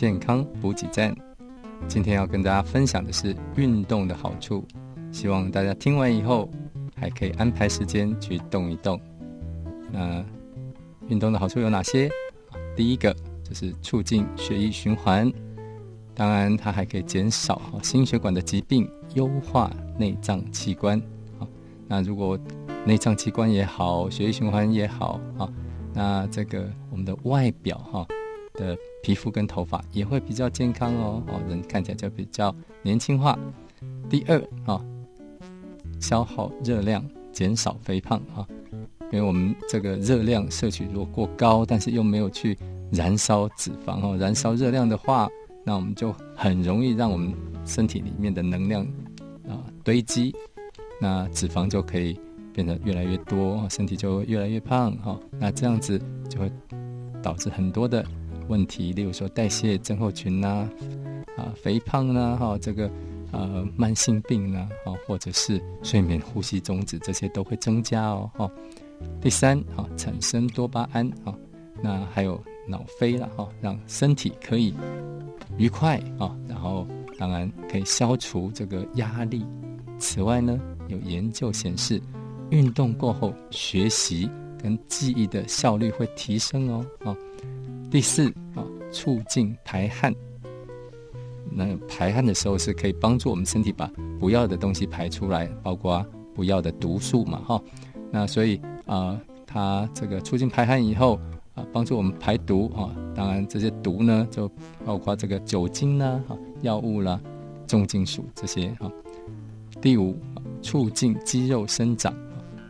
健康补给站。今天要跟大家分享的是运动的好处，希望大家听完以后还可以安排时间去动一动。那运动的好处有哪些？第一个就是促进血液循环，当然它还可以减少心血管的疾病，优化内脏器官。啊，那如果内脏器官也好，血液循环也好，啊，那这个我们的外表哈的皮肤跟头发也会比较健康哦，哦，人看起来就比较年轻化。第二啊，消耗热量，减少肥胖啊，因为我们这个热量摄取如果过高，但是又没有去燃烧脂肪哦，燃烧热量的话，那我们就很容易让我们身体里面的能量啊堆积，那脂肪就可以。变得越来越多，身体就越来越胖哈。那这样子就会导致很多的问题，例如说代谢症候群呐，啊，肥胖呐，哈，这个呃慢性病呐，啊，或者是睡眠呼吸中止，这些都会增加哦。哈，第三，哈，产生多巴胺，哈，那还有脑啡了，哈，让身体可以愉快啊，然后当然可以消除这个压力。此外呢，有研究显示。运动过后，学习跟记忆的效率会提升哦。啊，第四啊，促进排汗。那排汗的时候是可以帮助我们身体把不要的东西排出来，包括不要的毒素嘛，哈。那所以啊，它这个促进排汗以后啊，帮助我们排毒啊。当然这些毒呢，就包括这个酒精啦、哈药物啦、重金属这些哈。第五，促进肌肉生长。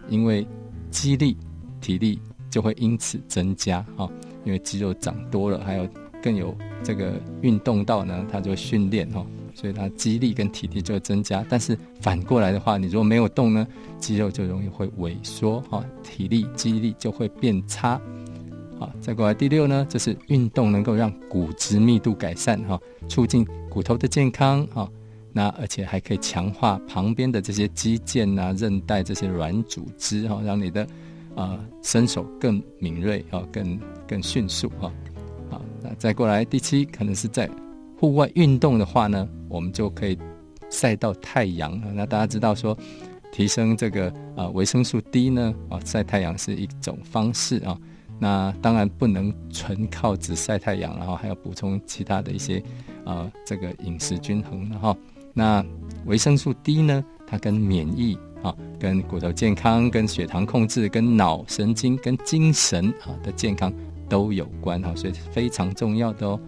因为肌力、体力就会因此增加哈，因为肌肉长多了，还有更有这个运动到呢，它就训练哈，所以它肌力跟体力就会增加。但是反过来的话，你如果没有动呢，肌肉就容易会萎缩哈，体力、肌力就会变差。好，再过来第六呢，就是运动能够让骨质密度改善哈，促进骨头的健康哈。那而且还可以强化旁边的这些肌腱啊、韧带这些软组织哈，让你的啊身手更敏锐啊，更更迅速哈。好，那再过来第七，可能是在户外运动的话呢，我们就可以晒到太阳。那大家知道说，提升这个啊维生素 D 呢啊，晒太阳是一种方式啊。那当然不能纯靠只晒太阳，然后还要补充其他的一些啊这个饮食均衡的哈。那维生素 D 呢？它跟免疫啊、跟骨头健康、跟血糖控制、跟脑神经、跟精神啊的健康都有关哈，所以非常重要的哦。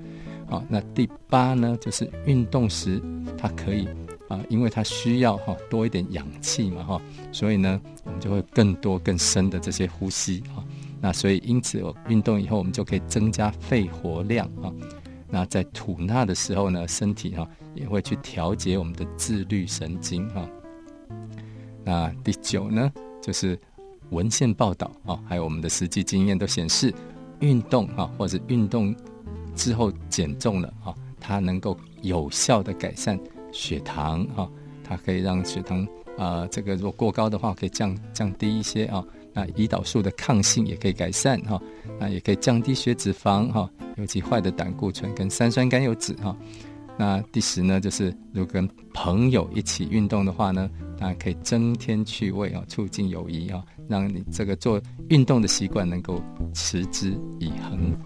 好，那第八呢，就是运动时它可以啊，因为它需要哈多一点氧气嘛哈，所以呢，我们就会更多更深的这些呼吸啊。那所以因此运动以后，我们就可以增加肺活量啊。那在吐纳的时候呢，身体哈也会去调节我们的自律神经哈。那第九呢，就是文献报道啊，还有我们的实际经验都显示，运动啊或者运动之后减重了啊，它能够有效的改善血糖哈，它可以让血糖啊这个如果过高的话，可以降降低一些啊。那胰岛素的抗性也可以改善哈，那也可以降低血脂肪哈，尤其坏的胆固醇跟三酸甘油脂哈。那第十呢，就是如果跟朋友一起运动的话呢，那可以增添趣味啊，促进友谊啊，让你这个做运动的习惯能够持之以恒。